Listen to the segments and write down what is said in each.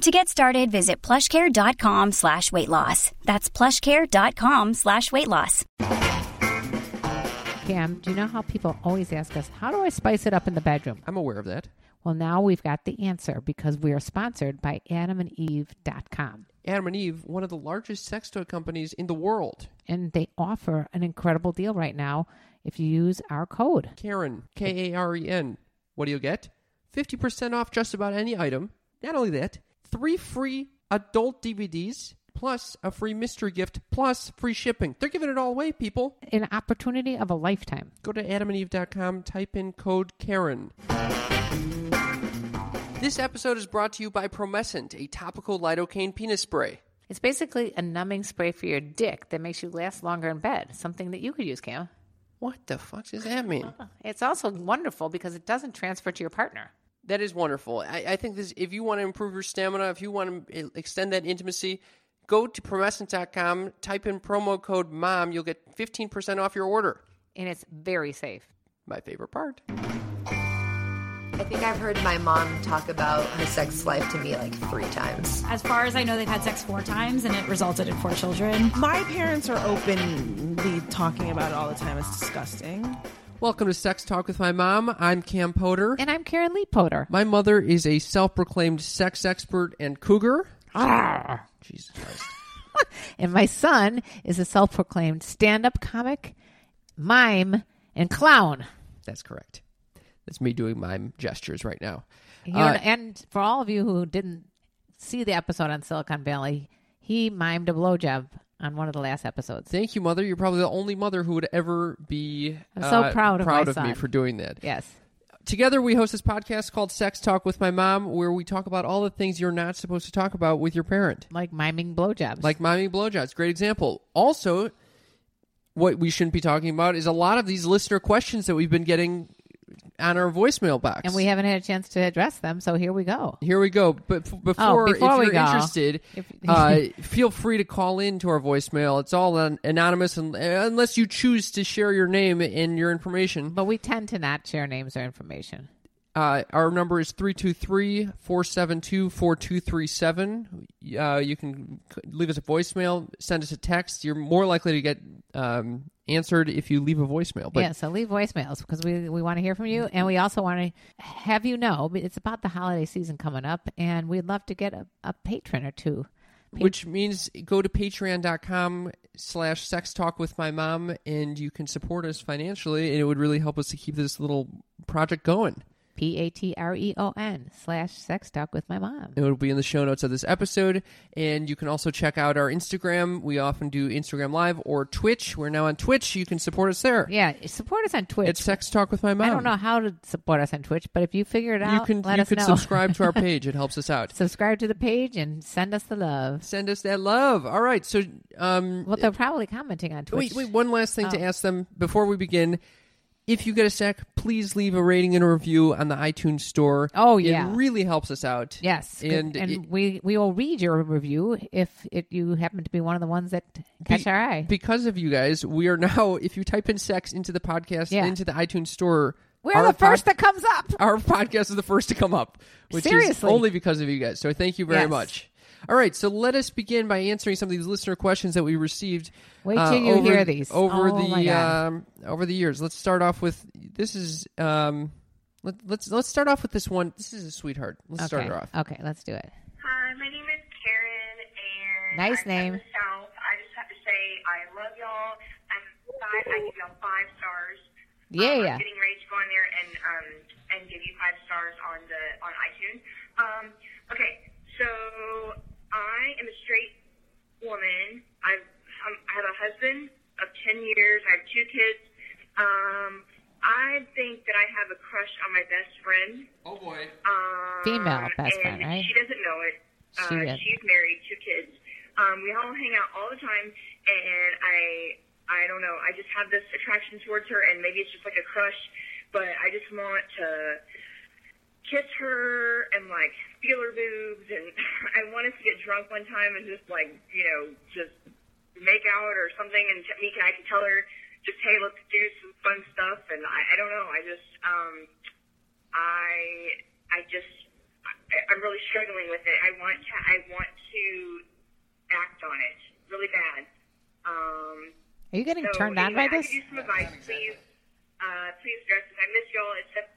To get started, visit plushcare.com slash weight loss. That's plushcare.com slash weight loss. Cam, do you know how people always ask us, how do I spice it up in the bedroom? I'm aware of that. Well, now we've got the answer because we are sponsored by adamandeve.com. Adam and Eve, one of the largest sex toy companies in the world. And they offer an incredible deal right now if you use our code. Karen, K A R E N. What do you get? 50% off just about any item. Not only that, three free adult DVDs, plus a free mystery gift, plus free shipping. They're giving it all away, people. An opportunity of a lifetime. Go to adamandeve.com, type in code Karen. This episode is brought to you by Promescent, a topical lidocaine penis spray. It's basically a numbing spray for your dick that makes you last longer in bed. Something that you could use, Cam. What the fuck does that mean? It's also wonderful because it doesn't transfer to your partner. That is wonderful. I, I think this. If you want to improve your stamina, if you want to extend that intimacy, go to promescent.com, type in promo code MOM. You'll get 15% off your order. And it's very safe. My favorite part. I think I've heard my mom talk about her sex life to me like three times. As far as I know, they've had sex four times and it resulted in four children. My parents are openly talking about it all the time. It's disgusting. Welcome to Sex Talk with my mom. I'm Cam Potter. And I'm Karen Lee Potter. My mother is a self proclaimed sex expert and cougar. Ah. Jesus Christ. and my son is a self proclaimed stand up comic, mime, and clown. That's correct. That's me doing mime gestures right now. Uh, and for all of you who didn't see the episode on Silicon Valley, he mimed a blowjob on one of the last episodes. Thank you, mother. You're probably the only mother who would ever be I'm so uh, proud of proud my of me for doing that. Yes. Together, we host this podcast called Sex Talk with My Mom, where we talk about all the things you're not supposed to talk about with your parent, Like miming blowjobs. like miming blowjobs. Great example. Also, what we shouldn't be talking about is a lot of these listener questions that we've been getting on our voicemail box. and we haven't had a chance to address them, so here we go. Here we go. But f- before, Oh, before if we you're go, interested, if- uh, feel free to call in to our voicemail. It's all an- anonymous, and, unless you choose to share your name and your information. But we tend to not share names or information. Uh, our number is 323 472 4237. Uh, You can leave us a voicemail, send us a text. You're more likely to get um, answered if you leave a voicemail. But yeah, so leave voicemails because we, we want to hear from you. And we also want to have you know it's about the holiday season coming up, and we'd love to get a, a patron or two. which means go to patreon.com slash sex talk with my mom and you can support us financially and it would really help us to keep this little project going P A T R E O N slash sex talk with my mom. it will be in the show notes of this episode and you can also check out our instagram we often do instagram live or twitch we're now on twitch you can support us there Yeah, support us on Twitch. it's sex talk with my mom I don't know how to support us on Twitch, but if you figure it out, you can let you us can know. subscribe to our page it helps us out subscribe to the page and send us the love. send us that love all right so um Well, they're probably commenting on Twitch. Wait, wait, one last thing to Oh. ask them before we begin. If you get a sec, please leave a rating and a review on the iTunes store. Oh, yeah. It really helps us out. Yes. And, and it- we we will read your review if it, you happen to be one of the ones that catch be- our eye. because of you guys, we are now, if you type in sex into the podcast, Yeah. into the iTunes store, We're our the first pod- that comes up. our podcast is the first to come up, which is only because of you guys. So thank you very Yes. much. All right, so let us begin by answering some of these listener questions that we received. Wait uh, till you over, hear these. over Oh, the um, over the years. Let's start off with this is um, let, let's let's start off with this one. This is a sweetheart. Let's start okay. her off. Okay, let's do it. Hi, my name is Karen, and Nice I'm name. South. I just have to say I love y'all. I'm five. I give y'all five stars. Yeah, um, yeah. I'm getting ready to go in there and um, and give you five stars on the on iTunes. Um, okay, so I am a straight woman. I've um, I have a husband of ten years. I have two kids. Um, I think that I have a crush on my best friend. Oh boy. Um, Female best and friend, right? She doesn't know it. Uh, She is. she's married, two kids. Um, we all hang out all the time, and I, I don't know. I just have this attraction towards her, and maybe it's just like a crush, but I just want to kiss her and like feel her boobs, and I want us to get drunk one time and just like you know just make out or something, and me I can tell her just hey let's do some fun stuff, and I, I don't know. I just um, I I just I, I'm really struggling with it. I want to I want to act on it really bad. Um, Are you getting so turned on anyway, by I this? could use some advice, please. Uh, please address it. I miss y'all. Except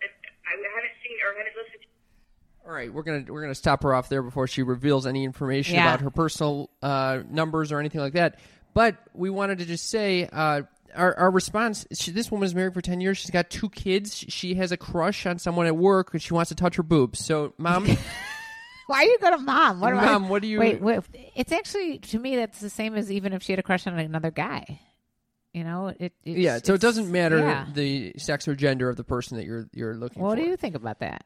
I haven't seen or haven't listened. to All right, we're gonna we're gonna stop her off there before she reveals any information Yeah. about her personal uh, numbers or anything like that. But we wanted to just say uh, our our response. She, this woman is married for ten years. She's got two kids. She has a crush on someone at work, and she wants to touch her boobs. So, mom, Why are you going to mom? What do I- Mom, what do you- Wait, wait, it's actually to me that's the same as even if she had a crush on another guy. You know, it. It's, yeah. So it doesn't matter Yeah. the sex or gender of the person that you're you're looking What for. What do you think about that?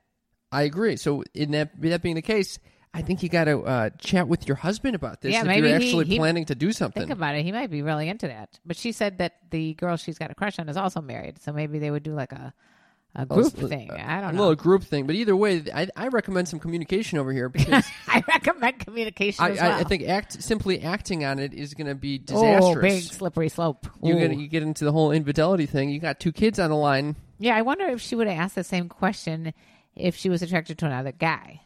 I agree. So in that that being the case, I think you got to uh, chat with your husband about this Yeah, if maybe you're he- actually he- planning to do something. Think about it. He might be really into that. But she said that the girl she's got a crush on is also married, so maybe they would do like a a Oh, group thing. I don't know. A little group thing, but either way, I, I recommend some communication over here because I recommend communication I, as well. I think act simply acting on it is going to be disastrous. oh, disastrous. big slippery slope. you Ooh. get you get into the whole infidelity thing. You got two kids on the line. Yeah, I wonder if she would have asked the same question if she was attracted to another guy.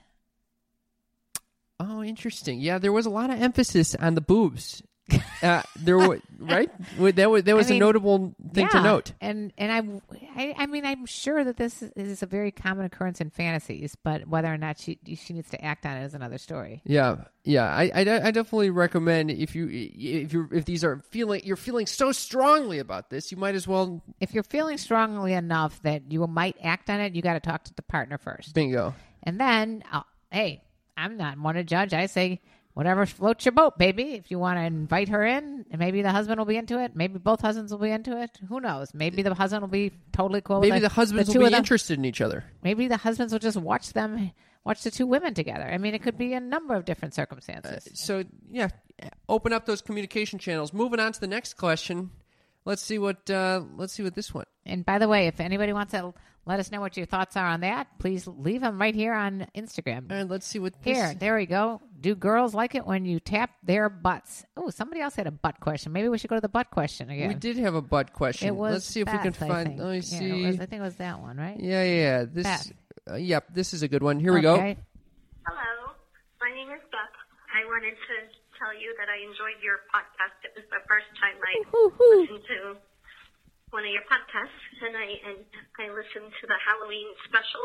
Oh, interesting. Yeah, there was a lot of emphasis on the boobs. Uh, there were right. That was that was mean, a notable thing to note. And and I, I I mean I'm sure that this is a very common occurrence in fantasies, but whether or not she she needs to act on it is another story. Yeah, yeah. I, I, I definitely recommend if you if you if these are feeling you're feeling so strongly about this, you might as well If you're feeling strongly enough that you might act on it, you got to talk to the partner first, bingo. and then uh, hey, I'm not one to judge. I say whatever floats your boat, baby. If you want to invite her in, and maybe the husband will be into it. Maybe both husbands will be into it. Who knows? Maybe the husband will be totally cool. with it. Maybe it. the husbands two will be them- interested in each other. maybe the husbands will just watch them watch the two women together i mean it could be a number of different circumstances So yeah, open up those communication channels. Moving on to the next question. Let's see what uh, let's see what this one. and by the way if anybody wants to let us know what your thoughts are on that please leave them right here on instagram And let's see what this. here there we go do girls like it when you tap their butts oh somebody else had a butt question maybe we should go to the butt question again We did have a butt question. it was let's see if we can Beth, I find. think. Let me Yeah, see. it was- i think it was that one right yeah, yeah, yeah. This. Uh, yep, this is a good one. Here we go. Hello, my name is Beth. I wanted to tell you that I enjoyed your podcast. It was the first time I listened to one of your podcasts, and I and I listened to the Halloween special.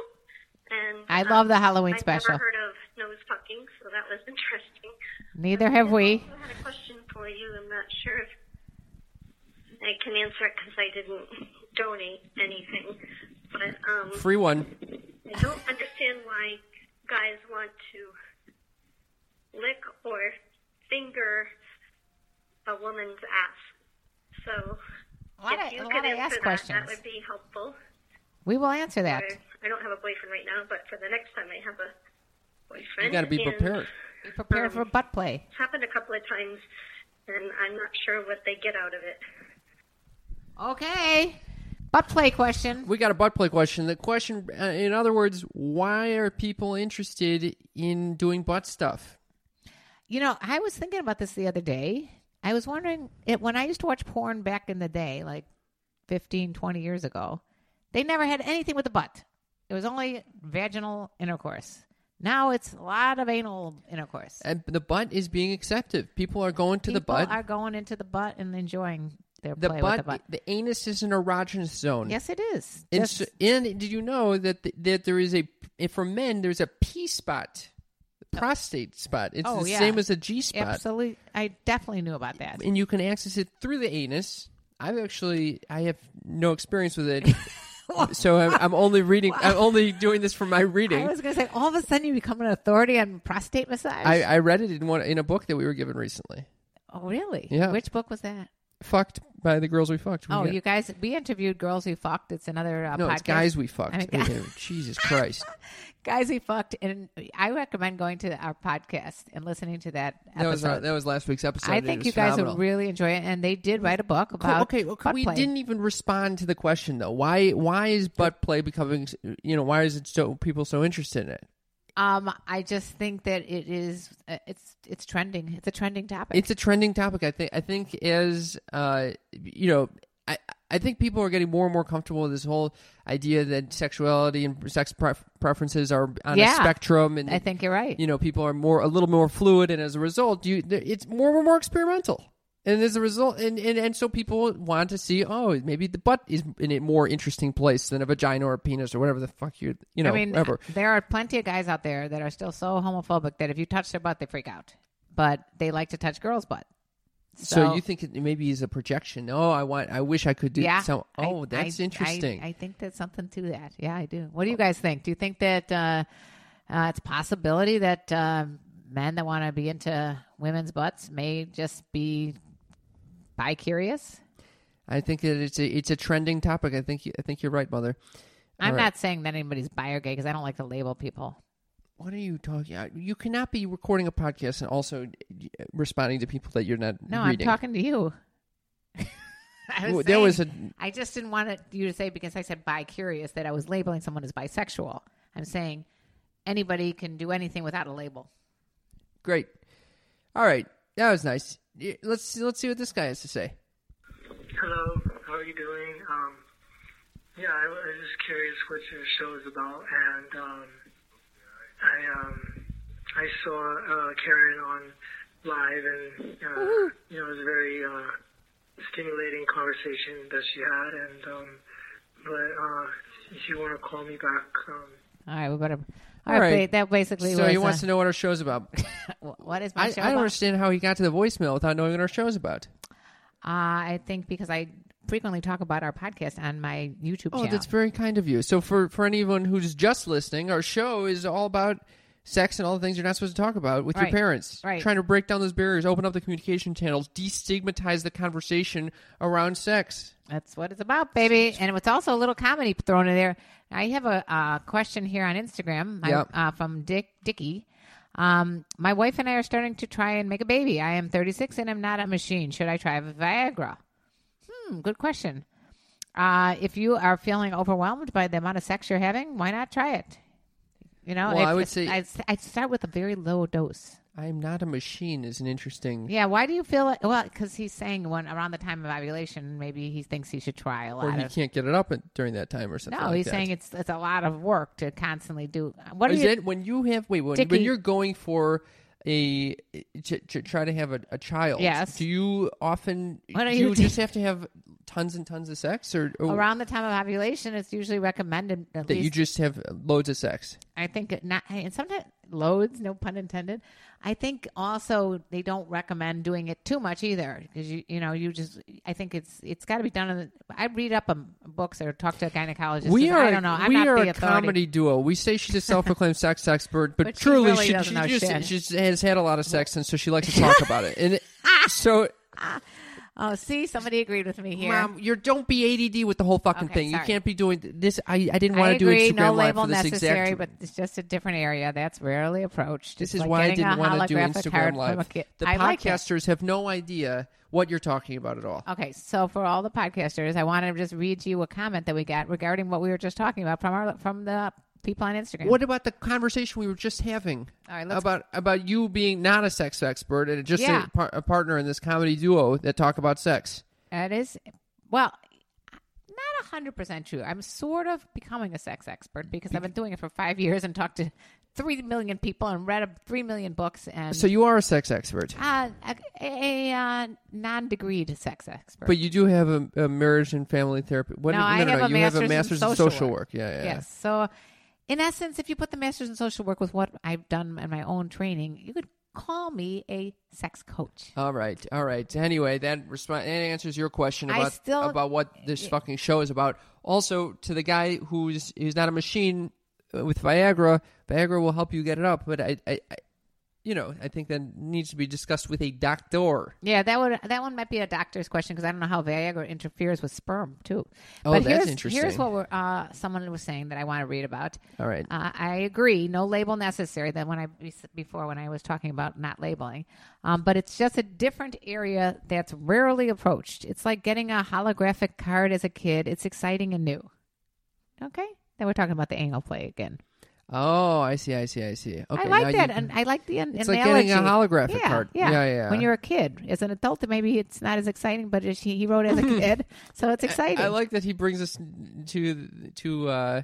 And I um, love the Halloween I've special. never heard of nose fucking, so that was interesting. neither have we I had a question for you. I'm not sure if I can answer it because I didn't donate anything. But um, Free one. I don't understand why guys want to lick or finger a woman's ass. So A lot if of- you a could lot answer ass that, questions. that would be helpful. we will answer that Or- I don't have a boyfriend right now, but for the next time I have a boyfriend, You got to be and prepared. be prepared for butt play It's happened a couple of times, and I'm not sure what they get out of it. okay butt play question We got a butt play question. The question, uh, in other words, why are people interested in doing butt stuff? You know, I was thinking about this the other day. I was wondering it, when I used to watch porn back in the day, like 15, 20 years ago, they never had anything with the butt. It was only vaginal intercourse. Now it's a lot of anal intercourse. And the butt is being accepted. People are going to the People butt. are going into the butt and enjoying their the play butt, with the butt. the anus is an erogenous zone. Yes, it is. And, so, and did you know that th- that there is a for men there's a P spot, the prostate spot. It's oh, the yeah. same as a G spot, Absolutely. I definitely knew about that. and you can access it through the anus. I've actually I have no experience with it. so I'm, I'm only reading. I'm only doing this for my reading. I was going to say, all of a sudden you become an authority on prostate massage. I, I read it in one in a book that we were given recently. oh, really? Yeah. Which book was that? Fucked by the girls we fucked. We Oh, got- you guys, we interviewed girls who fucked. It's another uh, no, podcast. it's guys we fucked. I mean, guys- Jesus Christ. guys we fucked, and I recommend going to our podcast and listening to that. That was our, episode. that was last week's episode. I and it think was you guys phenomenal. would really enjoy it, and they did write a book Cool, about. okay, well, butt we play. didn't even respond to the question though. Why why is butt play becoming you know why is it so people so interested in it? Um, I just think that it is. Uh, it's it's trending. It's a trending topic. It's a trending topic. I think I think as uh you know I I think people are getting more and more comfortable with this whole idea that sexuality and sex pref- preferences are on Yeah. a spectrum and I think you're right. you know people are more a little more fluid and as a result you it's more and more experimental and as a result and, and and so people want to see oh maybe the butt is in a more interesting place than a vagina or a penis or whatever the fuck you you know I mean, whatever there are plenty of guys out there that are still so homophobic that if you touch their butt, they freak out. But they like to touch girls' butt. so, you think it maybe is a projection oh i want i wish i could do yeah. I- oh that's I- interesting I, I think there's something to that. Yeah, I do. What do you guys think? Do you think that uh, uh, it's a possibility that uh, men that want to be into women's butts may just be bi curious? I think that it's a it's a trending topic i think you, i think you're right mother I'm right. not saying that anybody's bi or gay because I don't like to label people. what are you talking about? you cannot be recording a podcast and also uh, responding to people that you're not No, reading I'm talking to you. I was there was saying- I just didn't want it, you to say because I said bi curious that I was labeling someone as bisexual. I'm saying anybody can do anything without a label. Great. All right, that was nice. Let's let's see what this guy has to say. Hello, how are you doing? Um, yeah, I, I was just curious what your show is about, and um, I um, I saw uh, Karen on live, and uh, you know it was a very uh, stimulating conversation that she had, and um, but uh, if you want to call me back, um, All right, we better. All right, ba- that basically So was. he wants uh, to know what our show's about. what is my I, show I don't about? understand how he got to the voicemail without knowing what our show's about. Uh, I think because I frequently talk about our podcast on my YouTube channel. Oh, channel. that's very kind of you. So for for anyone who's just listening, our show is all about sex and all the things you're not supposed to talk about with Right. your parents. Right. Trying to break down those barriers, open up the communication channels, destigmatize the conversation around sex. That's what it's about, baby. And it's also a little comedy thrown in there. I have a uh, question here on Instagram my- Yep. uh, from Dick Dicky. Um, my wife and I are starting to try and make a baby. I am 36 and I'm not a machine. Should I try a Viagra? Hmm, good question. Uh, if you are feeling overwhelmed by the amount of sex you're having, why not try it? You know, Well, I would say- I'd, I'd start with a very low dose. I'm not a machine is an interesting. Yeah, why do you feel like? Well, because he's saying when around the time of ovulation, maybe he thinks he should try a lot Or he of. can't get it up at- during that time or something. No, like he's that. saying it's it's a lot of work to constantly do. What are Is you? it when you have wait when, when Dickie- you're going for a eh, to, to try to have a, a child? Yes. Do you often do you just have to have tons and tons of sex, or, or around the time of ovulation, it's usually recommended at that least. you just have loads of sex? I think it not, and sometimes loads, no pun intended. I think also they don't recommend doing it too much either because you you know you just I think it's it's got to be done. In the, I read up on books or talk to a gynecologist. We are I don't know. I'm we not are the a authority. comedy duo. We say she's a self-proclaimed sex expert, but, But she truly really she, she just she has had a lot of sex, and so she likes to talk about it. And it, so, ah. Oh, see, somebody agreed with me here. mom, you don't be ADD with the whole fucking Okay, thing. sorry. You can't be doing this. I I didn't want to do. Instagram no live for this necessary, exact. but it's just a different area that's rarely approached. This It's is like why I didn't want to do Instagram live. The I like podcasters have no idea what you're talking about at all. Okay, so for all the podcasters, I want to just read to you a comment that we got regarding what we were just talking about from our from the people on Instagram. What about the conversation we were just having All right, let's- about about you being not a sex expert and just Yeah. a, par- a partner in this comedy duo that talk about sex? That is, well, not hundred percent true. I'm sort of becoming a sex expert because I've been doing it for five years and talked to three million people and read a, three million books and So you are a sex expert, uh, a, a, uh, non-degreed sex expert. but you do have a, a marriage and family therapy. What, No, I have a you have a master's in social work. yeah. yeah. Yes. So, in essence, if you put the master's in social work with what I've done in my own training, you could call me a sex coach. All right, all right. Anyway, that resp- that answers your question about still- about what this fucking show is about. Also, to the guy who's who's not a machine uh, with Viagra, Viagra will help you get it up. But I, I, I you know, I think that needs to be discussed with a doctor. Yeah, that would that one might be a doctor's question because I don't know how Viagra interferes with sperm too. Oh, but that's here's, interesting. Here's what uh, someone was saying that I want to read about. All right. Uh, I agree. No label necessary. Than when I before when I was talking about not labeling, um, but it's just a different area that's rarely approached. It's like getting a holographic card as a kid. It's exciting and new. Okay, then we're talking about the anal play again. Oh, I see, I see, I see. Okay, I like now that, and I like the an- It's analogy. like getting a holographic yeah, card. Yeah. Yeah, yeah. When you're a kid, as an adult, maybe it's not as exciting, but he he wrote as a kid, so it's exciting. I like that he brings us to to uh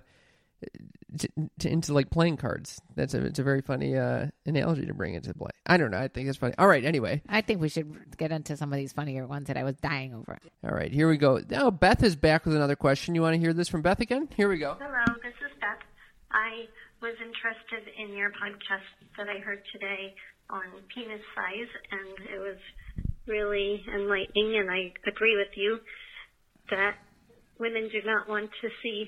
to, to into like playing cards. That's a it's a very funny uh analogy to bring into play. I don't know. I think it's funny. All right. Anyway. I think we should get into some of these funnier ones that I was dying over. All right. Here we go. Now Beth is back with another question. You want to hear this from Beth again? Here we go. Hello, this is Beth. I was interested in your podcast that I heard today on penis size, and it was really enlightening. And I agree with you that women do not want to see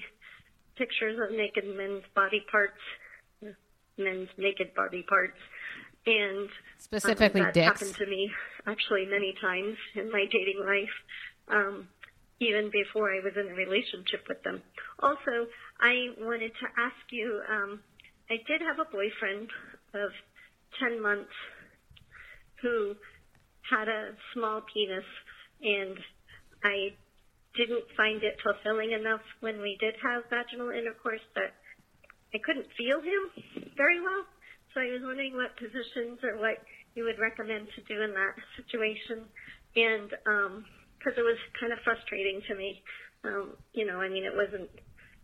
pictures of naked men's body parts, men's naked body parts, and Specifically um, that dicks. happened to me actually many times in my dating life. Um, even before I was in a relationship with them. Also, I wanted to ask you, um, I did have a boyfriend of 10 months who had a small penis and I didn't find it fulfilling enough when we did have vaginal intercourse that I couldn't feel him very well. So I was wondering what positions or what you would recommend to do in that situation. And, um, cause it was kind of frustrating to me. Um, you know, I mean, it wasn't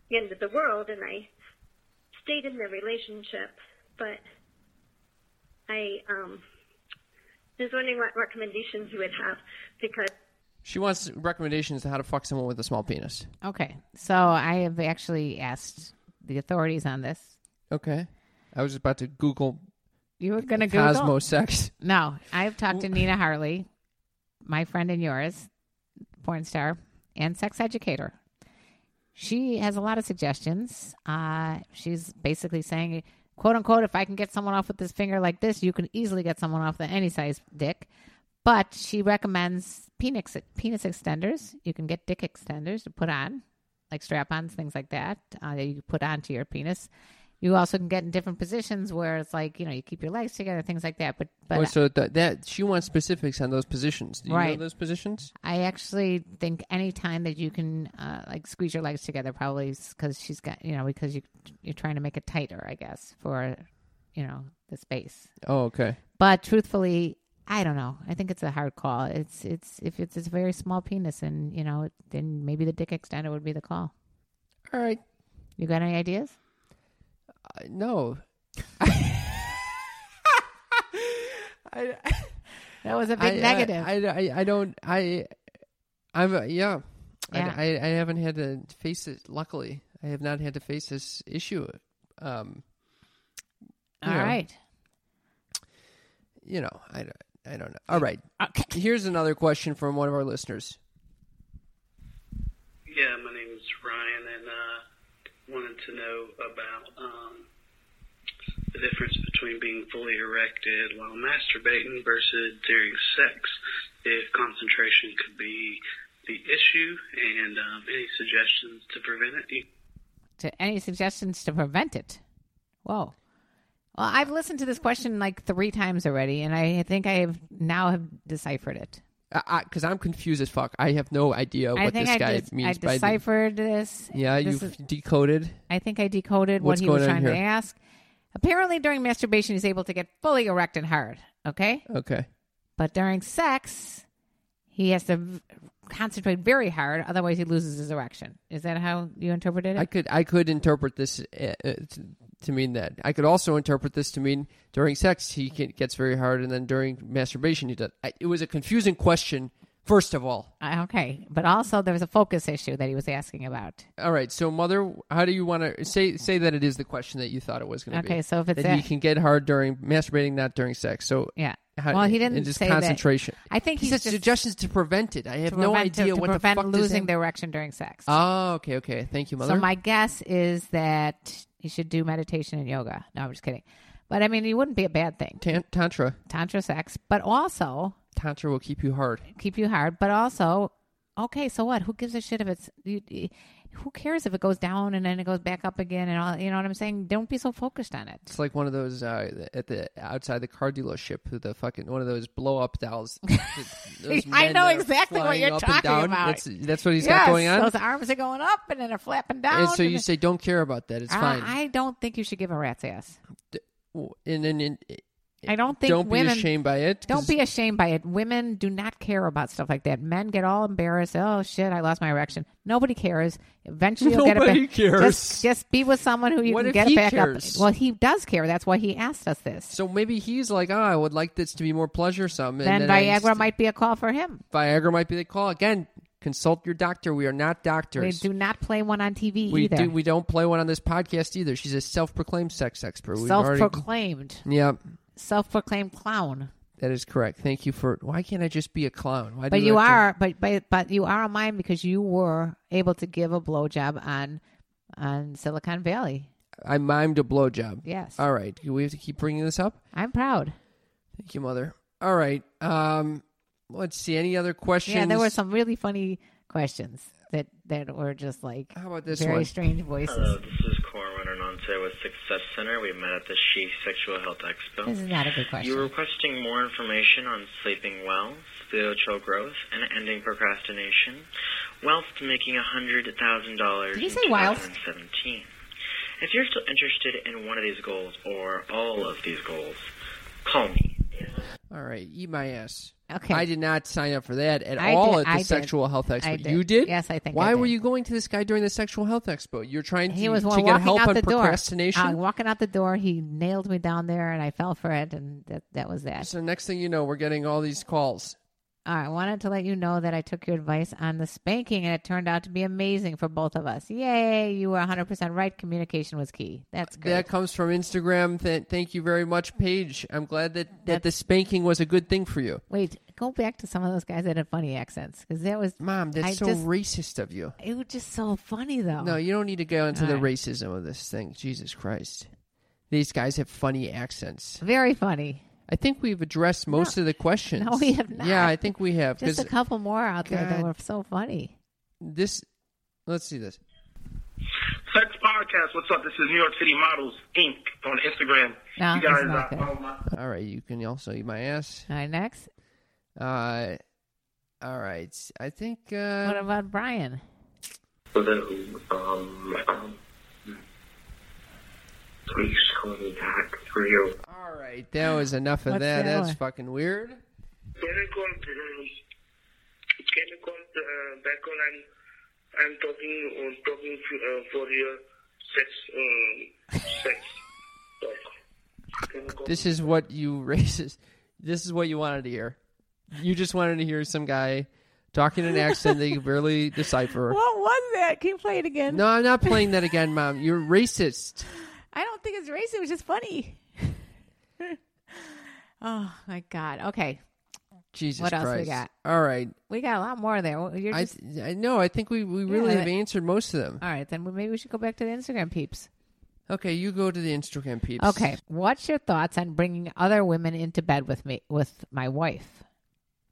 the end of the world and I stayed in the relationship, but I, um, was wondering what recommendations you would have because She wants recommendations on how to fuck someone with a small penis. Okay, so I have actually asked the authorities on this. Okay. I was about to Google You were going to Google Cosmo sex. No, I've talked to Nina Hartley, my friend and yours, porn star and sex educator. She has a lot of suggestions. Uh, she's basically saying, quote unquote, if I can get someone off with this finger like this, you can easily get someone off with any size dick. But she recommends penis penis extenders. You can get dick extenders to put on, like strap-ons, things like that. Uh, that you put onto your penis. You also can get in different positions where it's like you know you keep your legs together, things like that. But but oh, so th- that she wants specifics on those positions. Do you know Right. those positions? I actually think any time that you can uh, like squeeze your legs together, probably because she's got you know because you you're trying to make it tighter, I guess, for you know the space. Oh, okay. But truthfully, I don't know. I think it's a hard call. It's it's if it's, it's a very small penis, and you know, then maybe the dick extender would be the call. All right. You got any ideas? Uh, no. I, That was a big I- negative. I, I, I don't. I. I'm. Uh, yeah. Yeah. I, I, I haven't had to face it. Luckily, I have not had to face this issue. Um. you All know, right. You know, I, don't- I don't know. All right. Here's another question from one of our listeners. Yeah, my name is Ryan, and uh, wanted to know about um, the difference between being fully erected while masturbating versus during sex. If concentration could be the issue, and um, any suggestions to prevent it. to any suggestions to prevent it? Whoa. Well, I've listened to this question like three times already, and I think I have now have deciphered it. Because I'm confused as fuck. I have no idea I what think this I, guy des- means I by the- deciphered this. Yeah, you've is- decoded. I think I decoded What's what he was trying to ask. Apparently, during masturbation, he's able to get fully erect and hard. Okay, Okay. but during sex, he has to v- concentrate very hard. Otherwise, he loses his erection. Is that how you interpreted it? I could I could interpret this uh, uh, to, to mean that. I could also interpret this to mean during sex he can, gets very hard, and then during masturbation he does. It was a confusing question First of all, Uh, Okay, but also there was a focus issue that he was asking about. all right. So, mother, how do you want to say say that it is the question that you thought it was going to be? Okay, so if it's that he that- can get hard during masturbating, not during sex. So Yeah. how- well, he didn't and just say concentration. That. I think he said suggestions to prevent it. I have no prevent- idea to what prevent the fuck losing the erection during sex. Oh, okay, okay. Thank you, mother. So my guess is that you should do meditation and yoga. No, I'm just kidding. But I mean, it wouldn't be a bad thing. Tan- tantra. Tantra sex, but also Tantra will keep you hard. keep you hard. But also, okay, so what? Who gives a shit if it's? You, you- who cares if it goes down and then it goes back up again and all? You know what I'm saying? Don't be so focused on it. It's like one of those uh, at the outside the car dealership, the fucking one of those blow up dolls. I know exactly what you're talking about. That's, that's what he's yes, got going on. Those arms are going up and then they're flapping down. and so and you say, don't care about that. It's I- fine. I don't think you should give a rat's ass. and then I don't think don't women be ashamed by it. Don't be ashamed by it. Women do not care about stuff like that. Men get all embarrassed. Oh shit, I lost my erection. Nobody cares. Eventually, you'll get it Nobody back. cares. Just, just be with someone who you What can get it back cares? up. Well, he does care. That's why he asked us this. So maybe he's like, oh, I would like this to be more pleasuresome. And then then Viagra just- might be a call for him. Viagra might be the call again. Consult your doctor. We are not doctors. We do not play one on TV We either. do. We don't play one on this podcast either. She's a self-proclaimed sex expert. We've already- Self-proclaimed, Yep, self-proclaimed clown. that is correct. Thank you for. Why can't I just be a clown? Why But do you have to- are, but but but you are a mime because you were able to give a blowjob on on Silicon Valley. I mimed a blowjob. Yes. All right. Do we have to keep bringing this up? I'm proud. Thank you, mother. All right. Um, let's see. Any other questions? Yeah, there were some really funny questions that that were just like How about this very one? strange voices. Is with Success Center. We met at the She Sexual Health Expo. This is not a good question. You were requesting more information on sleeping well, spiritual growth, and ending procrastination, whilst making $100,000 Did you in say whilst? 2017. If you're still interested in one of these goals or all of these goals, call me. All right. Eat my ass. Okay. I did not sign up for that at I all did- at the I did. sexual health expo. Did. You did? Yes, I think I Why did. were you going to this guy during the sexual health expo? You're trying to, He was to walking get help out on the door. procrastination. Uh, walking out the door, he nailed me down there, and I fell for it, and that that was that. so next thing you know, we're getting all these calls. All right, I wanted to let you know that I took your advice on the spanking, and it turned out to be amazing for both of us. Yay! You were 100 percent right. Communication was key. That's good. That comes from Instagram. Th- thank you very much, Paige. I'm glad that, that the spanking was a good thing for you. Wait, go back to some of those guys that had funny accents because that was Mom, that's I so just- racist of you. It was just so funny though. No, you don't need to go into All the right. racism of this thing. Jesus Christ. These guys have funny accents. Very funny. I think we've addressed most of the questions. No, we have not. Yeah, I think we have. Just a couple more out there that were so funny. This, let's see this. Sex Podcast. What's up? This is New York City Models Inc. on Instagram. No, you guys, not uh, good. my- All right, you can also eat my ass. All right, next. Uh, all right. I think. Uh, What about Brian? Hello, um, um, please call me back for your all right, that was enough of What's that. the That's one? fucking weird. Can you call, um, can you call uh, back on? I'm, I'm talking, uh, talking for, uh, for your sex, um, sex talk. Can you call This is what you racist. This is what you wanted to hear. You just wanted to hear some guy talking an accent that you barely decipher. What was that? Can you play it again? No, I'm not playing that again, Mom. You're racist. I don't think it's racist. It was just funny. oh my god. Okay, Jesus What else we got? All right. we got a lot more there. You're I, just I know. I think we, we really Yeah, have that- answered most of them. all right. Then maybe we should go back to the Instagram peeps. Okay, you go to the Instagram peeps. Okay, what's your thoughts on bringing other women into bed with me with my wife?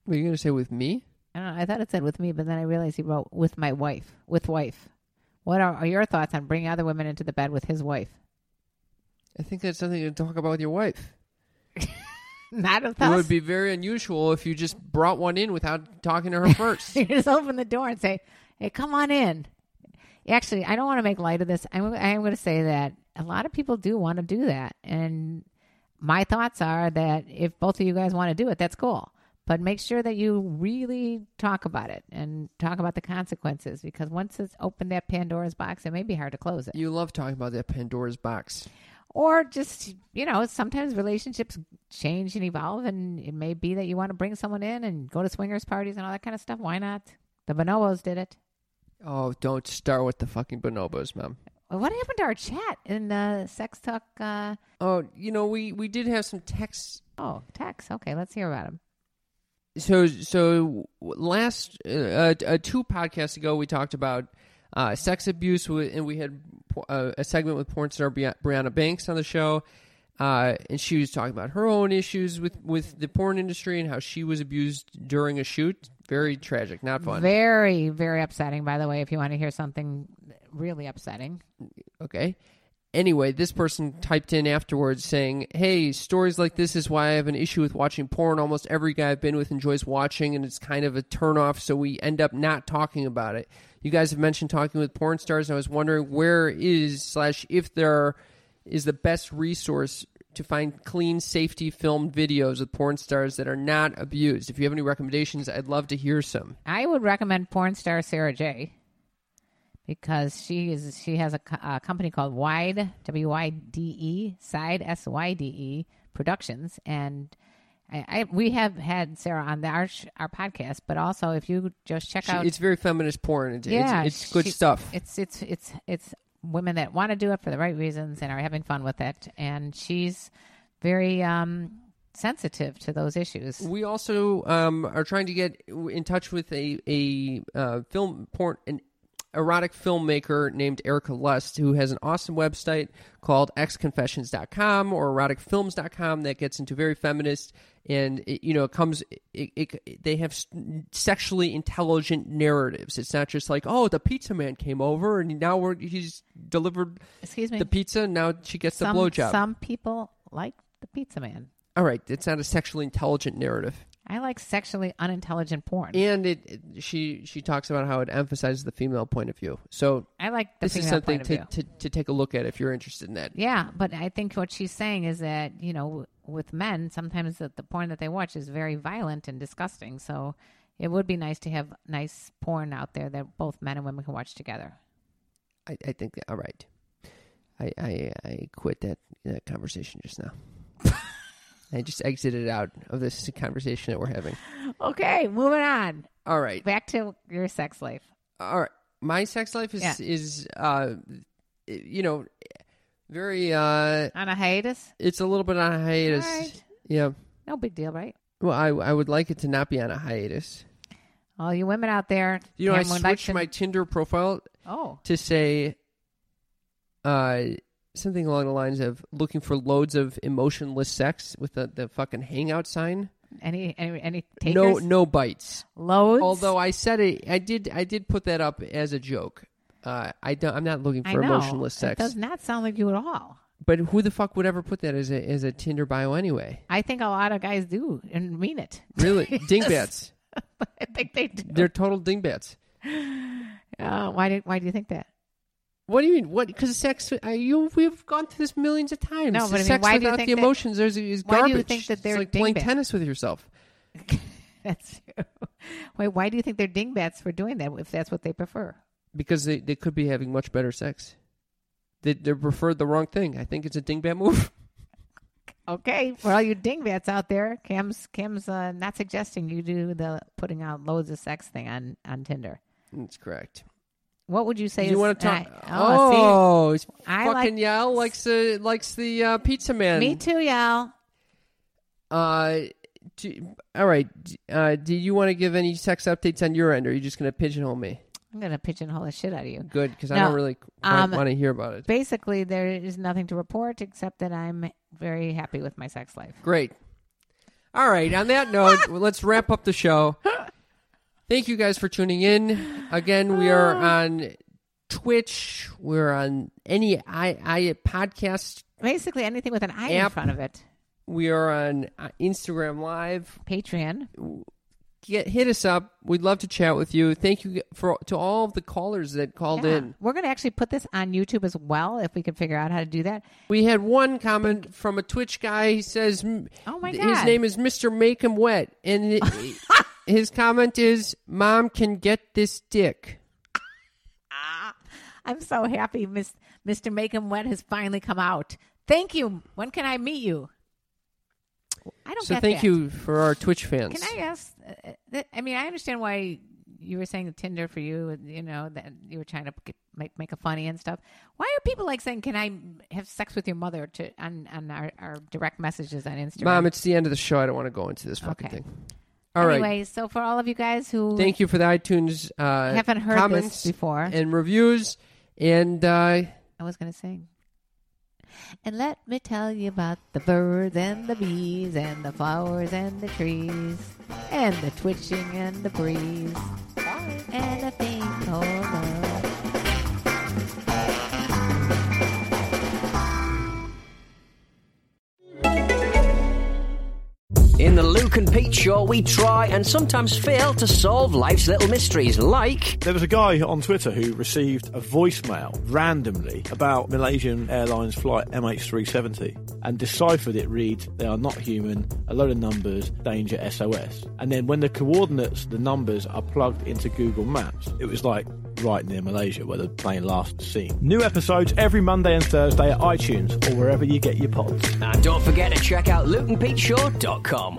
What are you going to say with me? I don't know. I thought it said with me, but then I realized he wrote with my wife. With wife. What are, are your thoughts on bringing other women into the bed with his wife? I think that's something to talk about with your wife. Not with It us. would be very unusual if you just brought one in without talking to her first. you just open the door and say, "Hey, come on in." Actually, I don't want to make light of this. I'm, I'm going to say that a lot of people do want to do that, and my thoughts are that if both of you guys want to do it, that's cool. But make sure that you really talk about it and talk about the consequences because once it's opened that Pandora's box, it may be hard to close it. you love talking about that Pandora's box. Or just, you know, sometimes relationships change and evolve, and it may be that you want to bring someone in and go to swingers parties and all that kind of stuff. Why not? The bonobos did it. Oh, don't start with the fucking bonobos, mom. What happened to our chat in the sex talk? Uh, Oh, you know, we we did have some texts. oh, text. Okay, let's hear about them. So so last uh, uh, two podcasts ago, we talked about uh, sex abuse, and we had uh, a segment with porn star Briana Banks on the show. Uh, and she was talking about her own issues with, with the porn industry and how she was abused during a shoot. Very tragic, not fun. Very, very upsetting, by the way, if you want to hear something really upsetting. Okay. Anyway, this person typed in afterwards saying, Hey, stories like this is why I have an issue with watching porn. Almost every guy I've been with enjoys watching, and it's kind of a turnoff, so we end up not talking about it. You guys have mentioned talking with porn stars, and I was wondering where is, slash, if there is the best resource to find clean, safety filmed videos with porn stars that are not abused. If you have any recommendations, I'd love to hear some. I would recommend porn star Sarah J. Because she is she has a, a company called Wide W Y D E Side S Y D E Productions, and I, I we have had Sarah on the, our our podcast. But also, if you just check She- out, it's very feminist porn. It's, yeah, it's, it's good she- stuff. It's it's it's it's women that want to do it for the right reasons and are having fun with it, and she's very um sensitive to those issues. We also um, are trying to get in touch with a a uh, film porn an erotic filmmaker named Erika Lust who has an awesome website called xconfessions.com or eroticfilms.com that gets into very feminist and it, you know it comes it, it, they have sexually intelligent narratives it's not just like oh the pizza man came over and now we're he's delivered Excuse me? the pizza and now she gets some, the blowjob Some people like the pizza man. all right it's not a sexually intelligent narrative I like sexually unintelligent porn. and it, it- she she talks about how it emphasizes the female point of view. So I like the this is something to, to to take a look at if you're interested in that. Yeah, but I think what she's saying is that you know, with men, sometimes the, the porn that they watch is very violent and disgusting. So it would be nice to have nice porn out there that both men and women can watch together. I, I think that, all right. I, I I quit that that conversation just now. I just exited out of this conversation that we're having. Okay, moving on. All right. Back to your sex life. All right. My sex life is Yeah. is uh you know very uh On a hiatus? it's a little bit on a hiatus. Right. Yeah. No big deal, right? Well, I I would like it to not be on a hiatus. All you women out there, You know, I switched my Tinder profile Oh. to say uh, something along the lines of looking for loads of emotionless sex with the, the fucking hangout sign. Any any any takers? No, no bites. Loads. Although I said it, I did, I did put that up as a joke. Uh, I don't, I'm not looking for know. emotionless It sex. does not sound like you at all. But who the fuck would ever put that as a as a Tinder bio anyway? I think a lot of guys do and mean it. Really, dingbats. I think they do. They're total dingbats. Uh, why do why do you think that? What do you mean? What? Because sex? You we've gone through this millions of times. No, but I mean, sex why do you without think the that- emotions is, is why do garbage. you think that they're it's like playing dingbats? tennis with yourself. That's wait. Why do you think they're dingbats for doing that? If that's what they prefer. because they, they could be having much better sex. They they preferred the wrong thing. I think it's a dingbat move. Okay, for all you dingbats out there, Cam's Cam's uh, not suggesting you do the putting out loads of sex thing on on Tinder. That's correct. What would you say? you is, want to talk? I- oh, see? it's I fucking like- Yal likes the likes the uh, pizza man. Me too, y'all. Uh, do, all right. Uh, do you want to give any sex updates on your end, or are you just going to pigeonhole me? I'm gonna pigeonhole the shit out of you. Good, because I don't really um, want to hear about it. Basically, there is nothing to report except that I'm very happy with my sex life. Great. All right. On that note, let's wrap up the show. Thank you guys for tuning in. Again, we are on Twitch. We're on any I, I podcast. Basically, anything with an I in App. front of it. We are on uh, Instagram Live. Patreon. Get hit us up. We'd love to chat with you. Thank you for to all of the callers that called Yeah. in. We're going to actually put this on YouTube as well if we can figure out how to do that. We had one comment from a Twitch guy. He says, "Oh my god His God. name is Mister Make Him Wet," and it- his comment is, "Mom can get this dick." Ah, I'm so happy Miss, Mr. Make Him Wet has finally come out. Thank you. When can I meet you? I don't So thank that. you for our Twitch fans. Can I ask? Uh, that, I mean, I understand why you were saying Tinder for you. You know that you were trying to get, make make a funny and stuff. Why are people like saying, "Can I have sex with your mother?" To on on our, our direct messages on Instagram. Mom, it's the end of the show. I don't want to go into this fucking Okay. thing. All right. Anyways, so for all of you guys who Thank you for the iTunes uh, Haven't heard this comments before. and reviews. And uh, I was going to sing. And let me tell you about the birds and the bees and the flowers and the trees and the twitching and the breeze and a thing called In the Luke and Pete show, we try and sometimes fail to solve life's little mysteries, like. There was a guy on Twitter who received a voicemail randomly about Malaysian Airlines flight MH370 and deciphered it reads, They are not human, a load of numbers, danger SOS. And then when the coordinates, the numbers are plugged into Google Maps, it was like right near Malaysia where the plane last seen. New episodes every Monday and Thursday at iTunes or wherever you get your pods. And don't forget to check out lukeandpeteshow.com.